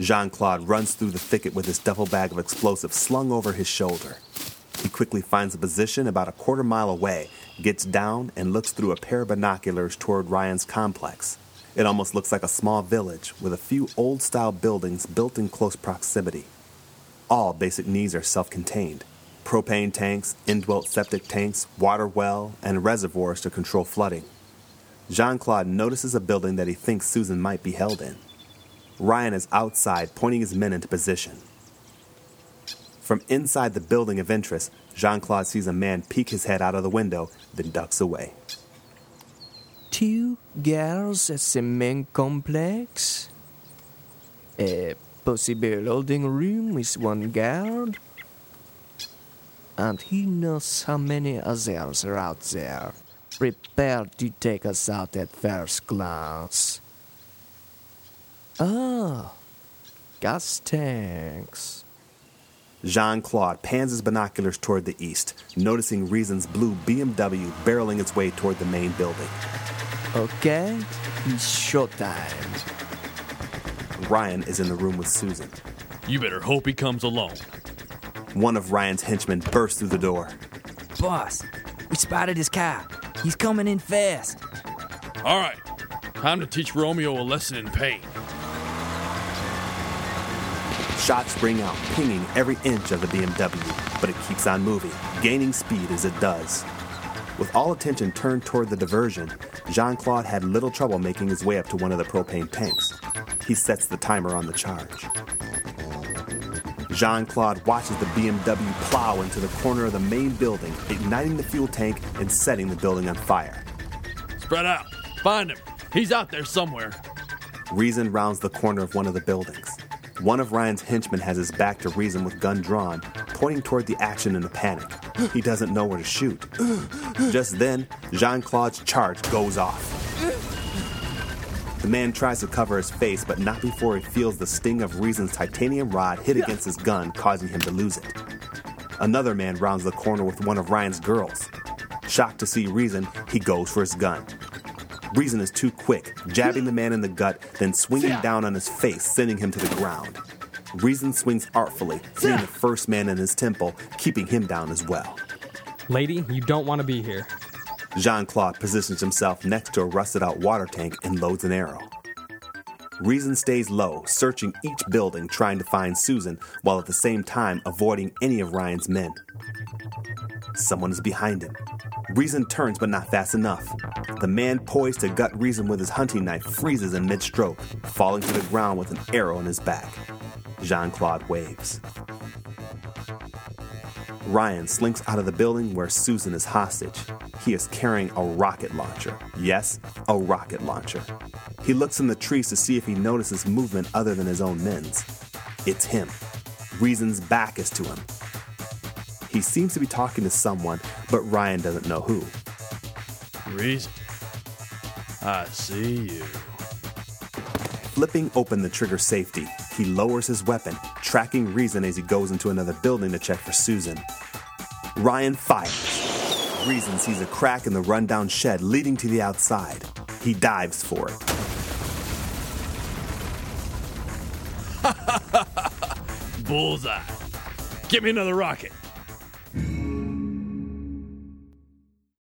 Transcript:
Jean Claude runs through the thicket with his duffel bag of explosives slung over his shoulder. He quickly finds a position about a quarter mile away, gets down, and looks through a pair of binoculars toward Ryan's complex. It almost looks like a small village with a few old style buildings built in close proximity. All basic needs are self contained propane tanks, indwelt septic tanks, water well, and reservoirs to control flooding. Jean Claude notices a building that he thinks Susan might be held in. Ryan is outside, pointing his men into position. From inside the building of interest, Jean Claude sees a man peek his head out of the window, then ducks away. Two girls at the main complex? A possible holding room with one guard? And he knows how many others are out there, prepared to take us out at first glance. Ah, gas tanks. Jean Claude pans his binoculars toward the east, noticing Rezin's blue BMW barreling its way toward the main building. Okay, it's showtime. Ryan is in the room with Susan. You better hope he comes alone. One of Ryan's henchmen bursts through the door. Boss, we spotted his car. He's coming in fast. All right, time to teach Romeo a lesson in pain. Shots ring out, pinging every inch of the BMW, but it keeps on moving, gaining speed as it does. With all attention turned toward the diversion, Jean Claude had little trouble making his way up to one of the propane tanks. He sets the timer on the charge. Jean Claude watches the BMW plow into the corner of the main building, igniting the fuel tank and setting the building on fire. Spread out. Find him. He's out there somewhere. Rezin rounds the corner of one of the buildings. One of Ryan's henchmen has his back to Rezin with gun drawn, pointing toward the action in a panic. He doesn't know where to shoot. Just then, Jean Claude's charge goes off. The man tries to cover his face, but not before he feels the sting of Rezin's titanium rod hit against his gun, causing him to lose it. Another man rounds the corner with one of Ryan's girls. Shocked to see Rezin, he goes for his gun. Rezin is too quick, jabbing the man in the gut, then swinging down on his face, sending him to the ground. Rezin swings artfully, hitting the first man in his temple, keeping him down as well. Lady, you don't want to be here. Jean Claude positions himself next to a rusted out water tank and loads an arrow. Rezin stays low, searching each building, trying to find Susan, while at the same time avoiding any of Ryan's men. Someone is behind him. Rezin turns, but not fast enough. The man poised to gut Rezin with his hunting knife freezes in mid stroke, falling to the ground with an arrow in his back. Jean Claude waves. Ryan slinks out of the building where Susan is hostage. He is carrying a rocket launcher. Yes, a rocket launcher. He looks in the trees to see if he notices movement other than his own men's. It's him. Reason's back is to him. He seems to be talking to someone, but Ryan doesn't know who. Rezin. I see you. Flipping open the trigger safety, he lowers his weapon, tracking Rezin as he goes into another building to check for Susan. Ryan fires. Rezin sees a crack in the rundown shed leading to the outside. He dives for it. Bullseye. Get me another rocket.